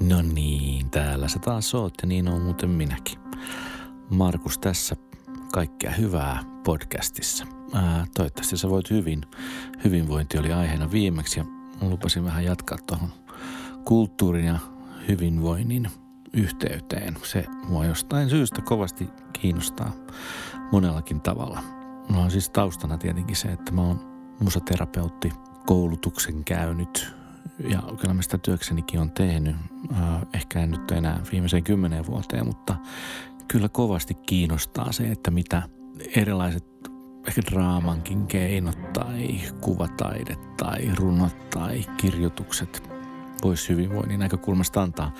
No niin, täällä sä taas oot ja niin on muuten minäkin. Markus tässä, kaikkea hyvää podcastissa. Ää, toivottavasti sä voit hyvin. Hyvinvointi oli aiheena viimeksi ja lupasin vähän jatkaa tuohon kulttuurin ja hyvinvoinnin yhteyteen. Se mua jostain syystä kovasti kiinnostaa monellakin tavalla. Mulla on siis taustana tietenkin se, että mä oon musaterapeutti, koulutuksen käynyt ja kyllä mä sitä työksenikin on tehnyt. Ehkä en nyt enää viimeiseen kymmeneen vuoteen, mutta kyllä kovasti kiinnostaa se, että mitä erilaiset ehkä draamankin keinot tai kuvataide tai runot tai kirjoitukset voisi hyvinvoinnin näkökulmasta antaa.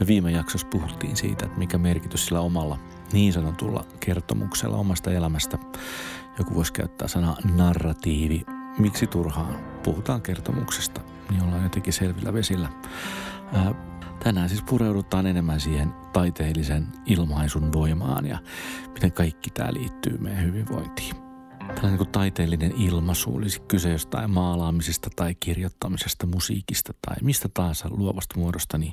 Me viime jaksossa puhuttiin siitä, että mikä merkitys sillä omalla niin sanotulla kertomuksella omasta elämästä. Joku voisi käyttää sanaa narratiivi. Miksi turhaan puhutaan kertomuksesta, niin ollaan jotenkin selvillä vesillä. Ää, tänään siis pureudutaan enemmän siihen taiteellisen ilmaisun voimaan ja miten kaikki tämä liittyy meidän hyvinvointiin. Tällainen niin taiteellinen ilmaisu, olisi kyse jostain maalaamisesta tai kirjoittamisesta, musiikista tai mistä tahansa luovasta muodosta, niin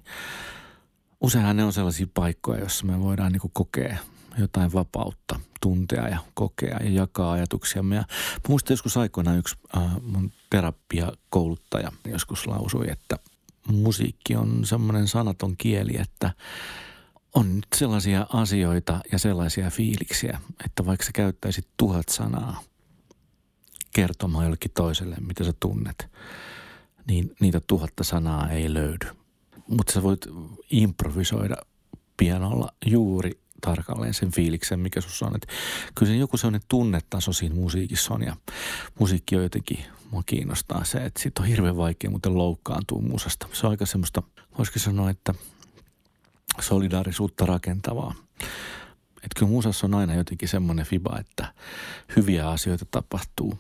useinhan ne on sellaisia paikkoja, joissa me voidaan niin kokea jotain vapautta tuntea ja kokea ja jakaa ajatuksiamme. Ja muistan joskus aikoinaan yksi äh, mun terapiakouluttaja joskus lausui, että musiikki on semmoinen sanaton kieli, että on nyt sellaisia asioita ja sellaisia fiiliksiä, että vaikka sä käyttäisit tuhat sanaa kertomaan jollekin toiselle, mitä sä tunnet, niin niitä tuhatta sanaa ei löydy. Mutta sä voit improvisoida pianolla juuri tarkalleen sen fiiliksen, mikä sussa on. Että kyllä se joku sellainen tunnetaso siinä musiikissa on ja musiikki on jotenkin, mua kiinnostaa se, että siitä on hirveän vaikea muuten loukkaantua musasta. Se on aika semmoista, voisikin sanoa, että solidaarisuutta rakentavaa. Että kyllä musassa on aina jotenkin semmoinen fiba, että hyviä asioita tapahtuu,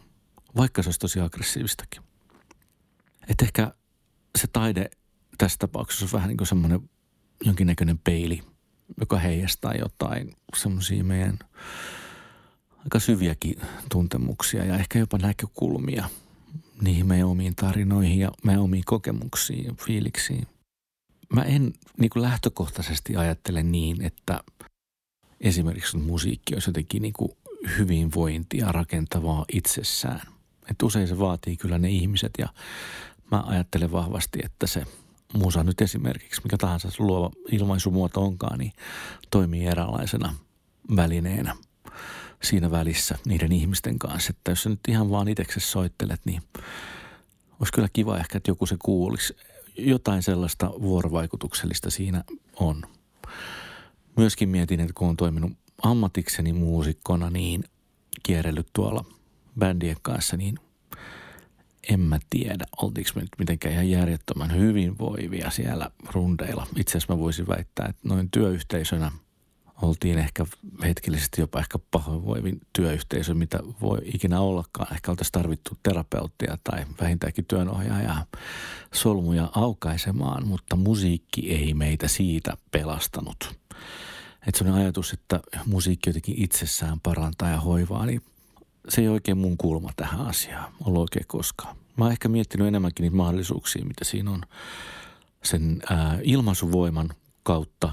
vaikka se olisi tosi aggressiivistakin. Että ehkä se taide tässä tapauksessa on vähän niin kuin semmoinen jonkinnäköinen peili – joka heijastaa jotain semmoisia meidän aika syviäkin tuntemuksia ja ehkä jopa näkökulmia niihin meidän omiin tarinoihin ja meidän omiin kokemuksiin ja fiiliksiin. Mä en niin kuin lähtökohtaisesti ajattele niin, että esimerkiksi musiikki olisi jotenkin niin kuin hyvinvointia rakentavaa itsessään. Et usein se vaatii kyllä ne ihmiset ja mä ajattelen vahvasti, että se – musa nyt esimerkiksi, mikä tahansa luova ilmaisumuoto onkaan, niin toimii eräänlaisena välineenä siinä välissä niiden ihmisten kanssa. Että jos sä nyt ihan vaan itse soittelet, niin olisi kyllä kiva ehkä, että joku se kuulisi. Jotain sellaista vuorovaikutuksellista siinä on. Myöskin mietin, että kun on toiminut ammatikseni muusikkona, niin kierrellyt tuolla bändien kanssa, niin en mä tiedä, oltiinko me nyt mitenkään ihan järjettömän hyvinvoivia siellä rundeilla. Itse asiassa mä voisin väittää, että noin työyhteisönä oltiin ehkä hetkellisesti jopa ehkä pahoinvoivin työyhteisö, mitä voi ikinä ollakaan. Ehkä oltaisiin tarvittu terapeuttia tai vähintäänkin työnohjaajaa solmuja aukaisemaan, mutta musiikki ei meitä siitä pelastanut. Että sellainen ajatus, että musiikki jotenkin itsessään parantaa ja hoivaa, niin se ei oikein mun kulma tähän asiaan ollut oikein koskaan. Mä oon ehkä miettinyt enemmänkin niitä mahdollisuuksia, mitä siinä on sen ää, ilmaisuvoiman kautta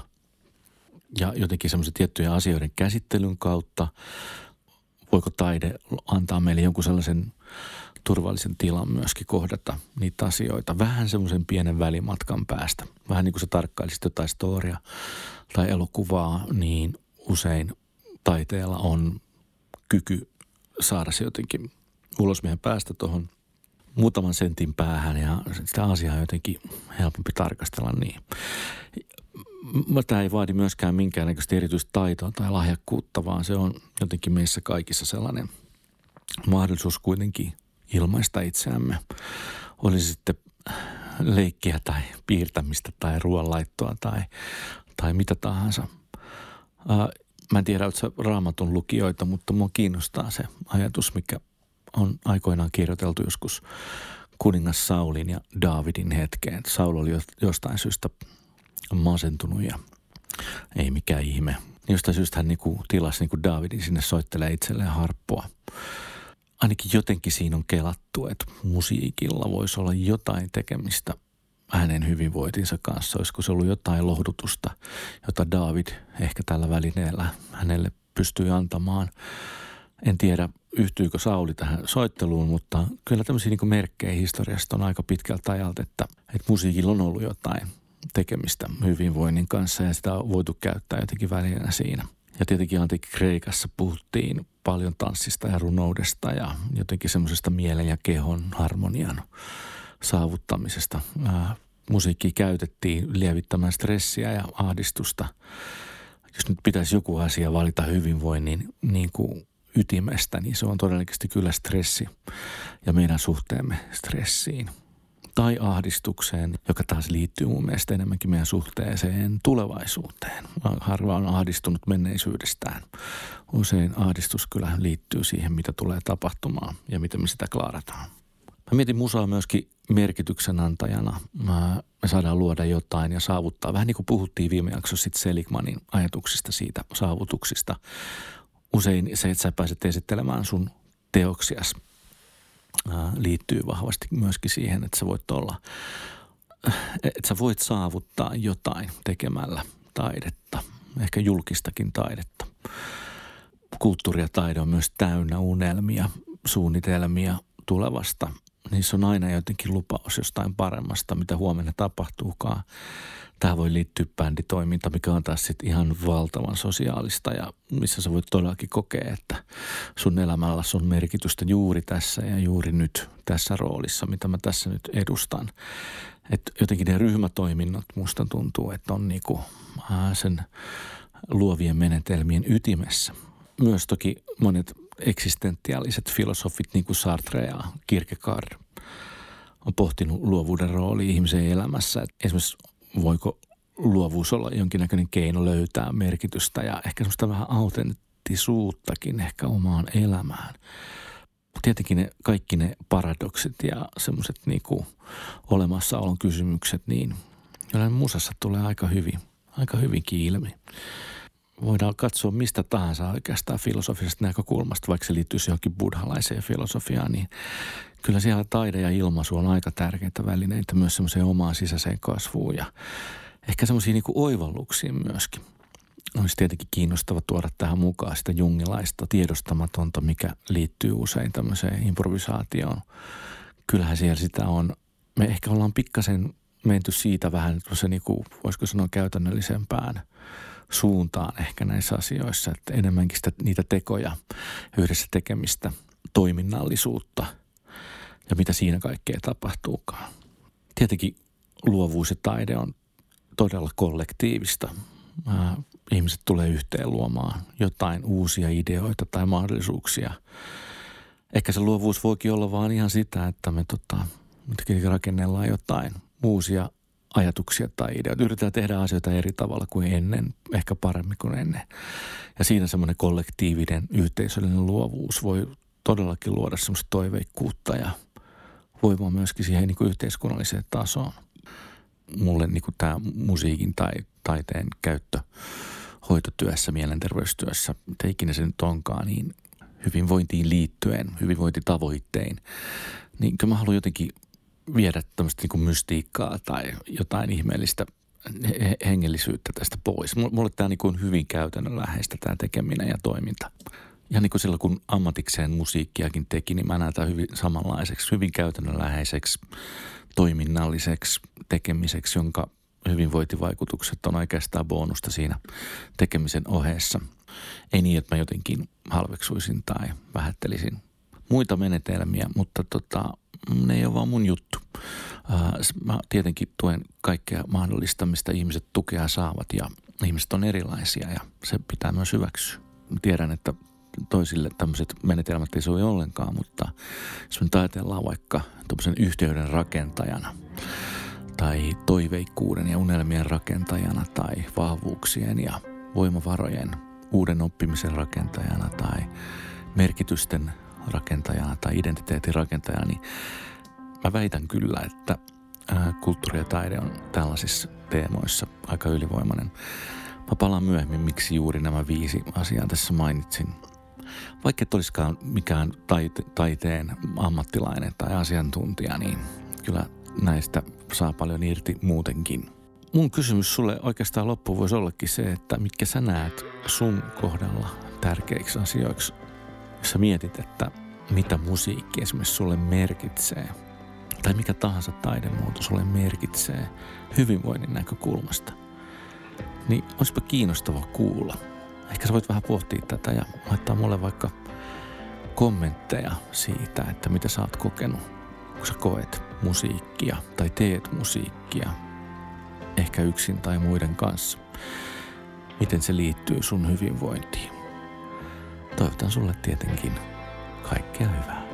ja jotenkin semmoisen tiettyjen asioiden käsittelyn kautta. Voiko taide antaa meille jonkun sellaisen turvallisen tilan myöskin kohdata niitä asioita vähän semmoisen pienen välimatkan päästä. Vähän niin kuin sä tarkkailisit jotain storia tai elokuvaa, niin usein taiteella on kyky saada se jotenkin ulos meidän päästä tuohon muutaman sentin päähän ja sitä asiaa jotenkin helpompi tarkastella niin. Tämä ei vaadi myöskään minkäännäköistä erityistä taitoa tai lahjakkuutta, vaan se on jotenkin meissä kaikissa sellainen mahdollisuus kuitenkin ilmaista itseämme. Olisi sitten leikkiä tai piirtämistä tai ruoanlaittoa tai, tai mitä tahansa. Mä en tiedä, että raamatun lukijoita, mutta mua kiinnostaa se ajatus, mikä on aikoinaan kirjoiteltu joskus kuningas Saulin ja Daavidin hetkeen. Saul oli jostain syystä masentunut ja ei mikään ihme. Jostain syystä hän niinku tilasi niinku Daavidin sinne soittelee itselleen harppua. Ainakin jotenkin siinä on kelattu, että musiikilla voisi olla jotain tekemistä hänen hyvinvointinsa kanssa? Olisiko se ollut jotain lohdutusta, jota David ehkä tällä välineellä hänelle pystyi antamaan? En tiedä, yhtyykö Sauli tähän soitteluun, mutta kyllä tämmöisiä niin merkkejä historiasta on aika pitkältä ajalta, että, että musiikilla on ollut jotain tekemistä hyvinvoinnin kanssa ja sitä on voitu käyttää jotenkin välineenä siinä. Ja tietenkin antiikki Kreikassa puhuttiin paljon tanssista ja runoudesta ja jotenkin semmoisesta mielen ja kehon harmonian saavuttamisesta. musiikki käytettiin lievittämään stressiä ja ahdistusta. Jos nyt pitäisi joku asia valita hyvinvoinnin niin kuin ytimestä, niin se on todennäköisesti kyllä stressi ja meidän suhteemme stressiin – tai ahdistukseen, joka taas liittyy mun mielestä enemmänkin meidän suhteeseen tulevaisuuteen. Harva on ahdistunut menneisyydestään. Usein ahdistus kyllä liittyy siihen, mitä tulee tapahtumaan ja miten me sitä klaarataan. Mä mietin musaa myöskin merkityksen antajana. Me saadaan luoda jotain ja saavuttaa. Vähän niin kuin puhuttiin viime jaksossa Seligmanin ajatuksista siitä saavutuksista. Usein se, että sä pääset esittelemään sun teoksias – liittyy vahvasti myöskin siihen, että sä voit olla, että sä voit saavuttaa jotain tekemällä taidetta, ehkä julkistakin taidetta. Kulttuuri ja taide on myös täynnä unelmia, suunnitelmia tulevasta. Niissä on aina jotenkin lupaus jostain paremmasta, mitä huomenna tapahtuukaan. Tähän voi liittyä bänditoiminta, mikä on taas sitten ihan valtavan sosiaalista ja missä sä voit todellakin kokea, että sun elämällä on merkitystä juuri tässä ja juuri nyt tässä roolissa, mitä mä tässä nyt edustan. Et jotenkin ne ryhmätoiminnot musta tuntuu, että on niinku sen luovien menetelmien ytimessä. Myös toki monet eksistentiaaliset filosofit, niin kuin Sartre ja Kierkegaard, on pohtinut luovuuden rooli ihmisen elämässä. Esimerkiksi voiko luovuus olla jonkinnäköinen keino löytää merkitystä ja ehkä semmoista vähän autenttisuuttakin ehkä omaan elämään. Tietenkin ne, kaikki ne paradoksit ja semmoiset niinku olemassaolon kysymykset, niin kyllä musassa tulee aika hyvin, aika hyvinkin ilmi. Voidaan katsoa mistä tahansa oikeastaan filosofisesta näkökulmasta, vaikka se liittyisi johonkin buddhalaiseen filosofiaan, niin kyllä siellä taide ja ilmaisu on aika tärkeitä välineitä myös semmoiseen omaan sisäiseen kasvuun ja ehkä semmoisia niin oivalluksia myöskin. Olisi tietenkin kiinnostava tuoda tähän mukaan sitä jungilaista tiedostamatonta, mikä liittyy usein tämmöiseen improvisaatioon. Kyllähän siellä sitä on. Me ehkä ollaan pikkasen menty siitä vähän, se niin kuin, voisiko sanoa käytännöllisempään suuntaan ehkä näissä asioissa, että enemmänkin sitä, niitä tekoja, yhdessä tekemistä, toiminnallisuutta – ja mitä siinä kaikkea tapahtuukaan. Tietenkin luovuus ja taide on todella kollektiivista. Ihmiset tulee yhteen luomaan jotain uusia ideoita tai mahdollisuuksia. Ehkä se luovuus voikin olla vaan ihan sitä, että me tota, rakennellaan jotain uusia ajatuksia tai ideoita. Yritetään tehdä asioita eri tavalla kuin ennen, ehkä paremmin kuin ennen. Ja siinä semmoinen kollektiivinen yhteisöllinen luovuus voi todellakin luoda semmoista toiveikkuutta ja – voimaa myöskin siihen niin kuin yhteiskunnalliseen tasoon. Mulle niin kuin tämä musiikin tai taiteen käyttö hoitotyössä, mielenterveystyössä, mitä ikinä se nyt onkaan, niin hyvinvointiin liittyen, hyvinvointitavoittein, niin kyllä mä haluan jotenkin viedä tämmöistä niin mystiikkaa tai jotain ihmeellistä hengellisyyttä tästä pois. Mulle tämä niin on hyvin käytännönläheistä tämä tekeminen ja toiminta ihan niin kuin silloin kun ammatikseen musiikkiakin teki, niin mä näen tämän hyvin samanlaiseksi, hyvin käytännönläheiseksi, toiminnalliseksi tekemiseksi, jonka hyvinvointivaikutukset on oikeastaan bonusta siinä tekemisen ohessa. Ei niin, että mä jotenkin halveksuisin tai vähättelisin muita menetelmiä, mutta tota, ne ei ole vaan mun juttu. Mä tietenkin tuen kaikkea mahdollista, mistä ihmiset tukea saavat ja ihmiset on erilaisia ja se pitää myös hyväksyä. Tiedän, että toisille tämmöiset menetelmät ei sovi ollenkaan, mutta jos me ajatellaan vaikka tuommoisen yhteyden rakentajana tai toiveikkuuden ja unelmien rakentajana tai vahvuuksien ja voimavarojen uuden oppimisen rakentajana tai merkitysten rakentajana tai identiteetin rakentajana, niin mä väitän kyllä, että kulttuuri ja taide on tällaisissa teemoissa aika ylivoimainen. Mä palaan myöhemmin, miksi juuri nämä viisi asiaa tässä mainitsin – vaikka et olisikaan mikään taite, taiteen ammattilainen tai asiantuntija, niin kyllä näistä saa paljon irti muutenkin. Mun kysymys sulle oikeastaan loppu voisi ollakin se, että mitkä sä näet sun kohdalla tärkeiksi asioiksi, jos sä mietit, että mitä musiikki esimerkiksi sulle merkitsee, tai mikä tahansa taidemuoto sulle merkitsee hyvinvoinnin näkökulmasta, niin olisipa kiinnostava kuulla. Ehkä sä voit vähän pohtia tätä ja laittaa mulle vaikka kommentteja siitä, että mitä sä oot kokenut, kun sä koet musiikkia tai teet musiikkia, ehkä yksin tai muiden kanssa. Miten se liittyy sun hyvinvointiin. Toivotan sulle tietenkin kaikkea hyvää.